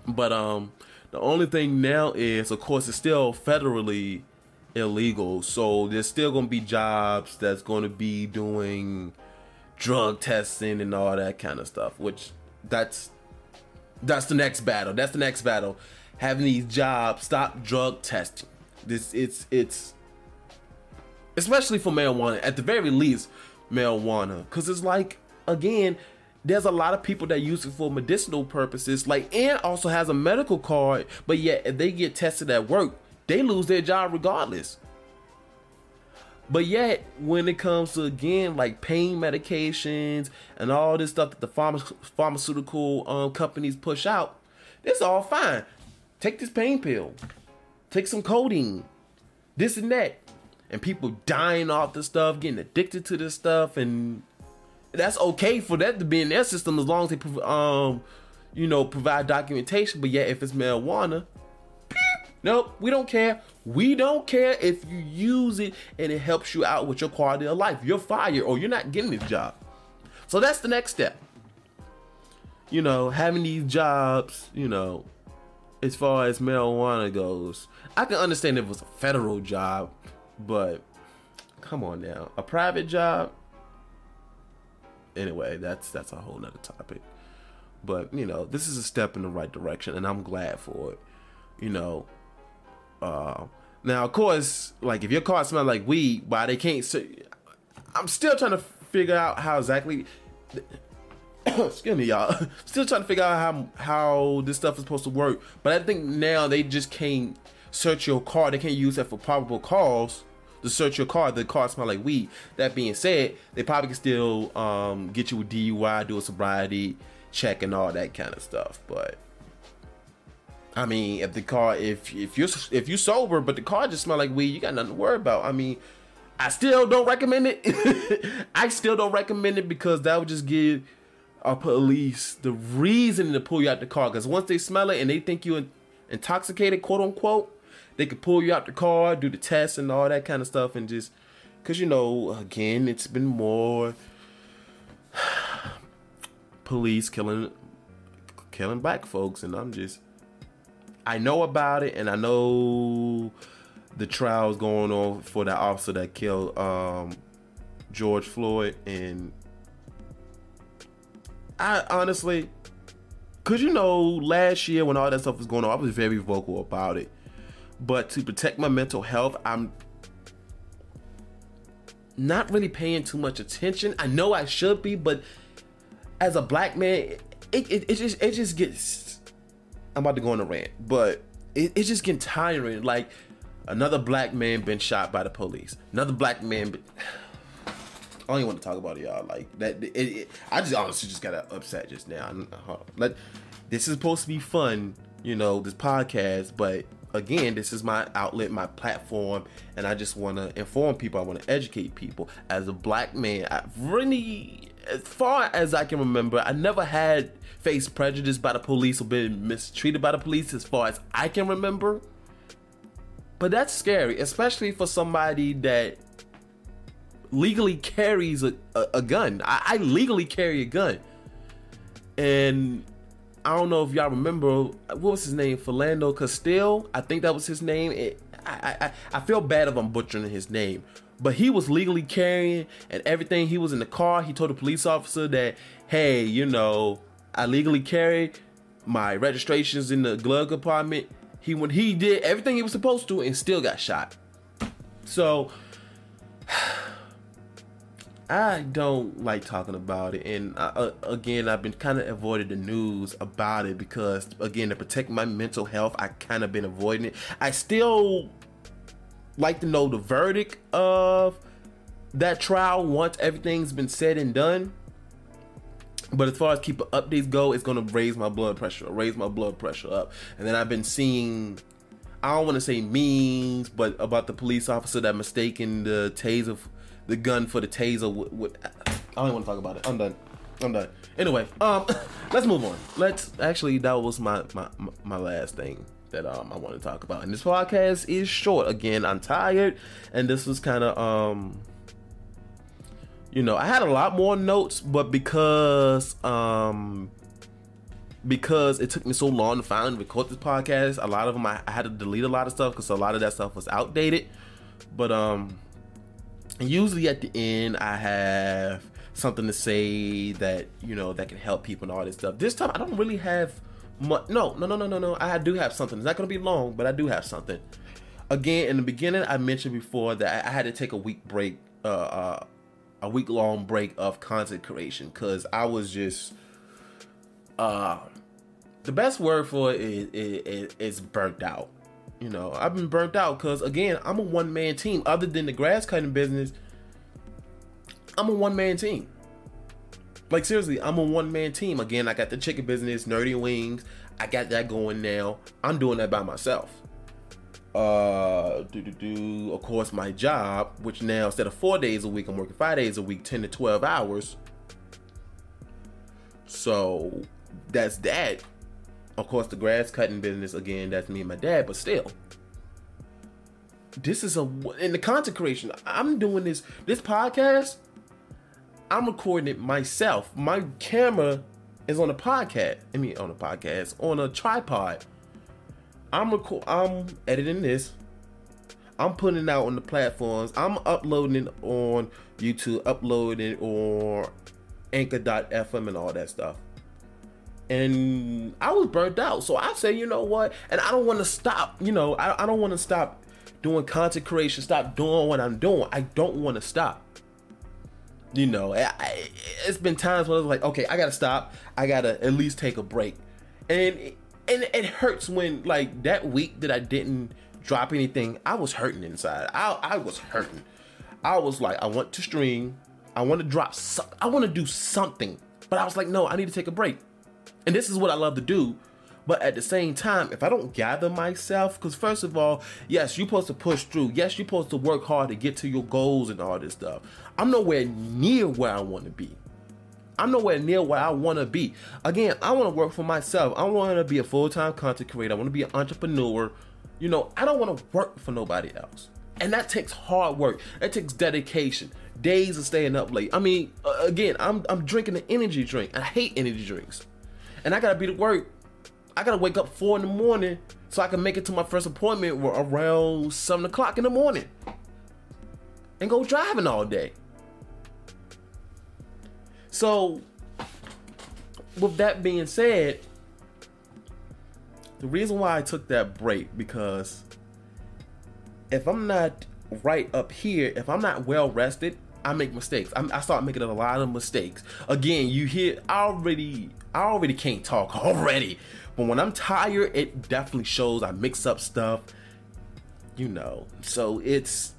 But um, the only thing now is, of course, it's still federally illegal. So there's still to be jobs that's to be doing drug testing and all that kind of stuff, which that's that's the next battle. That's the next battle. Having these jobs stop drug testing. This it's it's especially for marijuana at the very least marijuana cuz it's like again there's a lot of people that use it for medicinal purposes like and also has a medical card but yet if they get tested at work they lose their job regardless but yet when it comes to again like pain medications and all this stuff that the pharma- pharmaceutical um, companies push out it's all fine. Take this pain pill. Take some codeine. This and that. And people dying off the stuff getting addicted to this stuff and that's okay for that to be in their system as long as they um you know provide documentation. But yet, if it's marijuana nope we don't care. We don't care if you use it and it helps you out with your quality of life. You're fired or you're not getting this job. So that's the next step. You know having these jobs you know as far as marijuana goes i can understand if it was a federal job but come on now. A private job? Anyway, that's that's a whole nother topic. But you know, this is a step in the right direction, and I'm glad for it. You know, uh, now of course, like if your car smells like weed, why they can't? I'm still trying to figure out how exactly. excuse me, y'all. Still trying to figure out how how this stuff is supposed to work. But I think now they just can't search your car. They can't use that for probable cause to search your car. The car smell like weed. That being said, they probably can still um, get you a DUI, do a sobriety check, and all that kind of stuff. But I mean, if the car, if if you're if you sober, but the car just smell like weed, you got nothing to worry about. I mean, I still don't recommend it. I still don't recommend it because that would just give our police the reason to pull you out the car. Because once they smell it and they think you're intoxicated, quote unquote, they could pull you out the car, do the test and all that kind of stuff, and just because you know, again, it's been more police killing killing black folks, and I'm just I know about it, and I know the trials going on for that officer that killed um, George Floyd, and I honestly, cause you know, last year when all that stuff was going on, I was very vocal about it. But to protect my mental health, I'm not really paying too much attention. I know I should be, but as a black man, it, it, it just it just gets. I'm about to go on a rant, but it, it's just getting tiring. Like another black man been shot by the police. Another black man. I don't even want to talk about it, y'all. Like that. It, it, I just honestly just got upset just now. Uh, like this is supposed to be fun, you know, this podcast, but again, this is my outlet, my platform, and I just want to inform people. I want to educate people. As a black man, I really, as far as I can remember, I never had faced prejudice by the police or been mistreated by the police, as far as I can remember. But that's scary, especially for somebody that legally carries a, a, a gun. I, I legally carry a gun. And I don't know if y'all remember what was his name, Philando Castile. I think that was his name. It, I, I I feel bad if I'm butchering his name, but he was legally carrying and everything. He was in the car. He told the police officer that, hey, you know, I legally carried my registrations in the glove compartment. He when he did everything he was supposed to and still got shot. So I don't like talking about it, and I, uh, again, I've been kind of avoiding the news about it because, again, to protect my mental health, I kind of been avoiding it. I still like to know the verdict of that trial once everything's been said and done. But as far as keeping updates go, it's gonna raise my blood pressure, raise my blood pressure up. And then I've been seeing I don't want to say memes, but about the police officer that mistaken the taser the gun for the taser. With, with, I don't want to talk about it. I'm done. I'm done. Anyway, um, let's move on. Let's actually that was my my my last thing that um I want to talk about. And this podcast is short. Again, I'm tired, and this was kind of um. You know, I had a lot more notes, but because um because it took me so long to finally record this podcast, a lot of them I, I had to delete a lot of stuff because a lot of that stuff was outdated. But um, usually at the end I have something to say that you know that can help people and all this stuff. This time I don't really have. No, no, no, no, no, no. I do have something. It's not gonna be long, but I do have something. Again, in the beginning, I mentioned before that I had to take a week break, uh, uh a week long break of content creation because I was just, uh, the best word for it is, is, is burnt out you know, I've been burnt out because again, I'm a one man team. Other than the grass cutting business, I'm a one man team. Like seriously, I'm a one man team. Again, I got the chicken business, Nerdy Wings. I got that going now. I'm doing that by myself. Uh, do do do. Of course, my job, which now instead of four days a week, I'm working five days a week, ten to twelve hours. So that's that of course, the grass cutting business again. That's me and my dad, but still, this is a in the content creation. I'm doing this this podcast. I'm recording it myself. My camera is on a podcast. I mean, on a podcast on a tripod. I'm record. I'm editing this. I'm putting it out on the platforms. I'm uploading it on YouTube, uploading it on Anchor.fm and all that stuff and I was burnt out. So I say, you know what? And I don't want to stop. You know, I, I don't want to stop doing content creation. Stop doing what I'm doing. I don't want to stop. You know, I, it's been times when I was like, okay, I gotta stop. I gotta at least take a break, and and it hurts when like that week that I didn't drop anything, I was hurting inside. I I was hurting. I was like, I want to stream. I want to drop. So- I want to do something. But I was like, no, I need to take a break. And this is what I love to do. But at the same time, if I don't gather myself, because first of all, yes, you're supposed to push through. Yes, you're supposed to work hard to get to your goals and all this stuff. I'm nowhere near where I want to be. I'm nowhere near where I want to be. Again, I want to work for myself. I want to be a full time content creator. I want to be an entrepreneur. You know, I don't want to work for nobody else. And that takes hard work. That takes dedication. Days of staying up late. I mean, again, I'm I'm drinking an energy drink. I hate energy drinks, and I gotta be to work. I gotta wake up four in the morning so I can make it to my first appointment around seven o'clock in the morning, and go driving all day. So, with that being said, the reason why I took that break because if I'm not right up here, if I'm not well rested, I make mistakes. I start making a lot of mistakes. Again, you hear I already I already can't talk already, but when I'm tired, it definitely shows. I mix up stuff, you know. So it's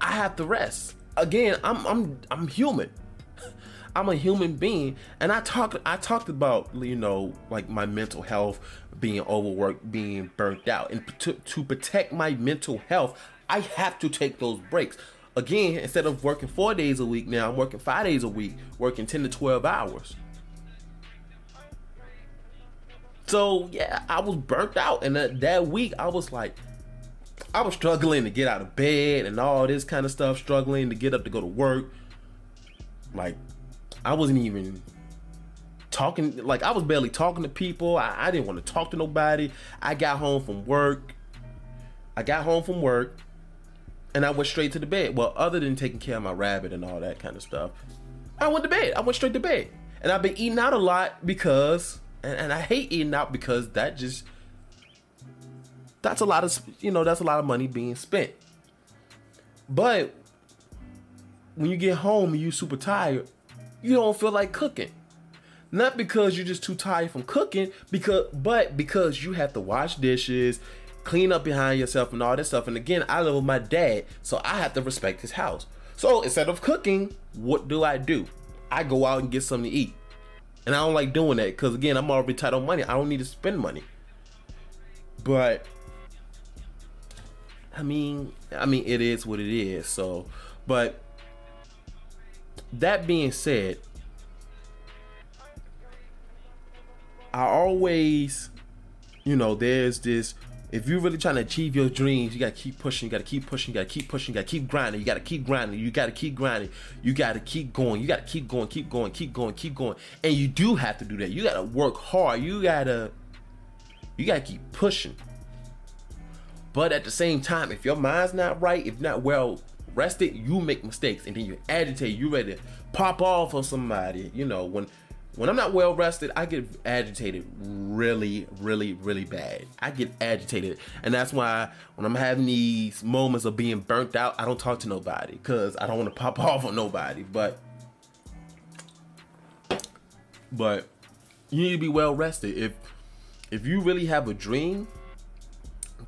I have to rest. Again, I'm I'm I'm human. I'm a human being, and I talked I talked about you know like my mental health, being overworked, being burnt out, and to, to protect my mental health, I have to take those breaks. Again, instead of working four days a week, now I'm working five days a week, working ten to twelve hours. So yeah, I was burnt out, and that, that week I was like, I was struggling to get out of bed and all this kind of stuff, struggling to get up to go to work. Like I wasn't even talking like I was barely talking to people. I, I didn't want to talk to nobody. I got home from work. I got home from work and I went straight to the bed. Well, other than taking care of my rabbit and all that kind of stuff, I went to bed. I went straight to bed. And I've been eating out a lot because and, and I hate eating out because that just that's a lot of you know, that's a lot of money being spent. But when you get home and you super tired, you don't feel like cooking. Not because you're just too tired from cooking, because but because you have to wash dishes, clean up behind yourself and all that stuff. And again, I live with my dad, so I have to respect his house. So instead of cooking, what do I do? I go out and get something to eat. And I don't like doing that because again, I'm already tight on money. I don't need to spend money. But I mean, I mean it is what it is. So, but that being said, I always, you know, there's this. If you're really trying to achieve your dreams, you gotta keep pushing. You gotta keep pushing. You gotta keep pushing. You gotta keep grinding. You gotta keep grinding. You gotta keep grinding. You gotta keep going. You gotta keep going. Keep going. Keep going. Keep going. And you do have to do that. You gotta work hard. You gotta. You gotta keep pushing. But at the same time, if your mind's not right, if not well rested, you make mistakes, and then you agitate. You ready to pop off on somebody. You know when when I'm not well rested, I get agitated really, really, really bad. I get agitated. And that's why when I'm having these moments of being burnt out, I don't talk to nobody because I don't want to pop off on nobody. But, but you need to be well rested. If, if you really have a dream,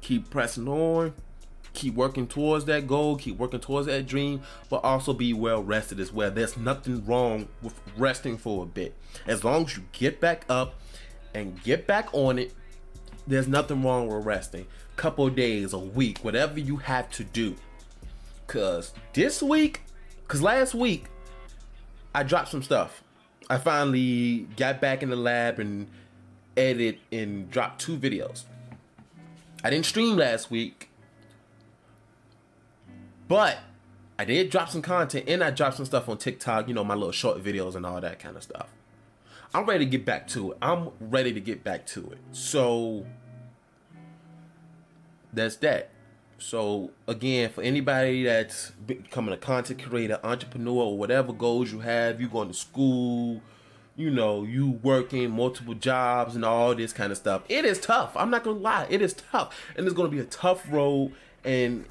keep pressing on keep working towards that goal, keep working towards that dream, but also be well rested as well. There's nothing wrong with resting for a bit. As long as you get back up and get back on it, there's nothing wrong with resting. Couple days, a week, whatever you have to do. Cause this week, cause last week, I dropped some stuff. I finally got back in the lab and edit and dropped two videos. I didn't stream last week but I did drop some content and I dropped some stuff on TikTok, you know, my little short videos and all that kind of stuff. I'm ready to get back to it. I'm ready to get back to it. So that's that. So again, for anybody that's becoming a content creator, entrepreneur, or whatever goals you have, you going to school, you know, you working multiple jobs and all this kind of stuff. It is tough. I'm not gonna lie, it is tough, and it's gonna be a tough road. And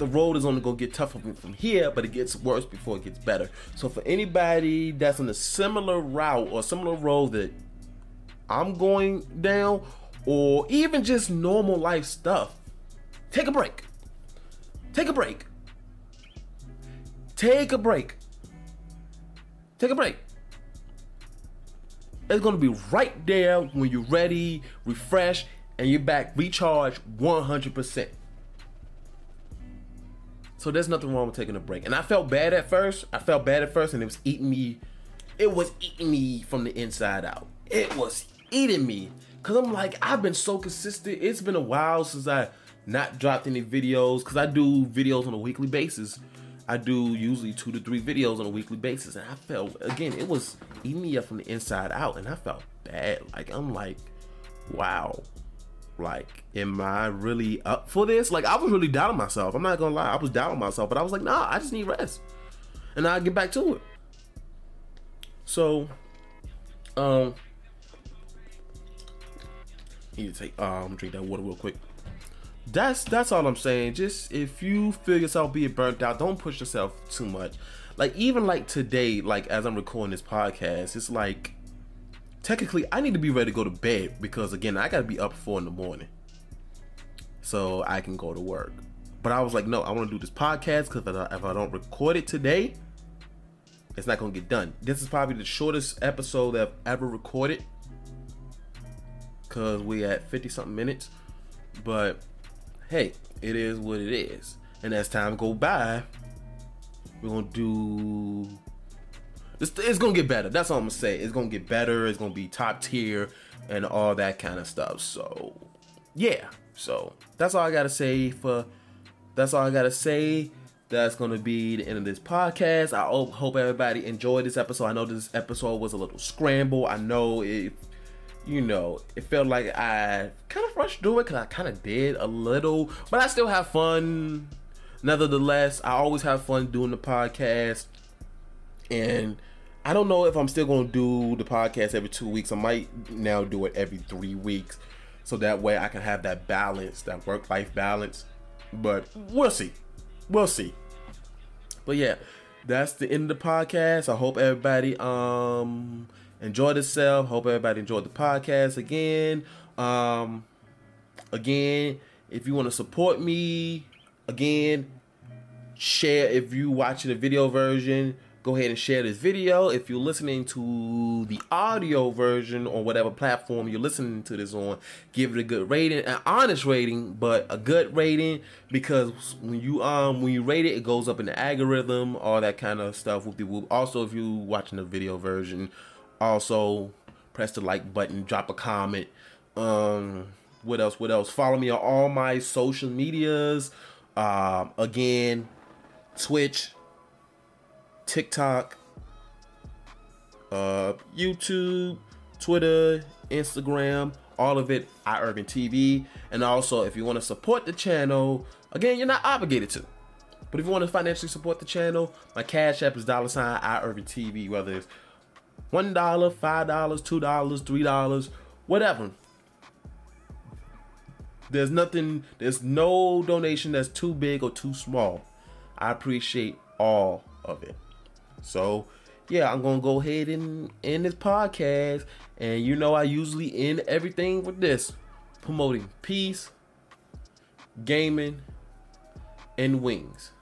the road is only gonna get tougher from here, but it gets worse before it gets better. So for anybody that's on a similar route or similar road that I'm going down, or even just normal life stuff, take a break. Take a break. Take a break. Take a break. It's gonna be right there when you're ready, refresh, and you're back recharged 100%. So there's nothing wrong with taking a break. And I felt bad at first. I felt bad at first, and it was eating me. It was eating me from the inside out. It was eating me. Cause I'm like, I've been so consistent. It's been a while since I not dropped any videos. Cause I do videos on a weekly basis. I do usually two to three videos on a weekly basis. And I felt again, it was eating me up from the inside out. And I felt bad. Like I'm like, wow. Like, am I really up for this? Like I was really doubting myself. I'm not gonna lie, I was doubting myself, but I was like, nah, I just need rest. And I'll get back to it. So um need to take um drink that water real quick. That's that's all I'm saying. Just if you feel yourself being burnt out, don't push yourself too much. Like even like today, like as I'm recording this podcast, it's like technically I need to be ready to go to bed because again I gotta be up four in the morning, so I can go to work. But I was like, no, I want to do this podcast because if, I don't record it today, it's not gonna get done. This is probably the shortest episode I've ever recorded because we at 50 something minutes. But hey, it is what it is. And as time go by, we're gonna do. It's, it's gonna get better. That's all I'm gonna say. It's gonna get better. It's gonna be top tier and all that kind of stuff. So yeah. So that's all I gotta say for. That's all I gotta say. That's gonna be the end of this podcast. I hope, hope everybody enjoyed this episode. I know this episode was a little scramble. I know it you know, it felt like I kind of rushed through it because I kind of did a little, but I still have fun. Nevertheless, I always have fun doing the podcast, and I don't know if I'm still going to do the podcast every two weeks. I might now do it every three weeks, so that way I can have that balance, that work-life balance. But we'll see, we'll see. But yeah, that's the end of the podcast. I hope everybody um enjoyed itself. Hope everybody enjoyed the podcast again. Um, again, if you want to support me, again, share. If you watching the video version, go ahead and share this video. If you're listening to the audio version on whatever platform you're listening to this on, give it a good rating, an honest rating, but a good rating because when you um when you rate it, it goes up in the algorithm, all that kind of stuff. Also, if you're watching the video version, also, press the like button, drop a comment. Um, what else? What else? Follow me on all my social medias. Um, again, Twitch, TikTok, uh, YouTube, Twitter, Instagram, all of it iIrving TV. And also, if you want to support the channel, again, you're not obligated to. But if you want to financially support the channel, my cash app is dollar sign iIrving TV, whether it's one dollar, five dollars, two dollars, three dollars, whatever. There's nothing, there's no donation that's too big or too small. I appreciate all of it. So, yeah, I'm gonna go ahead and end this podcast. And you know, I usually end everything with this promoting peace, gaming, and wings.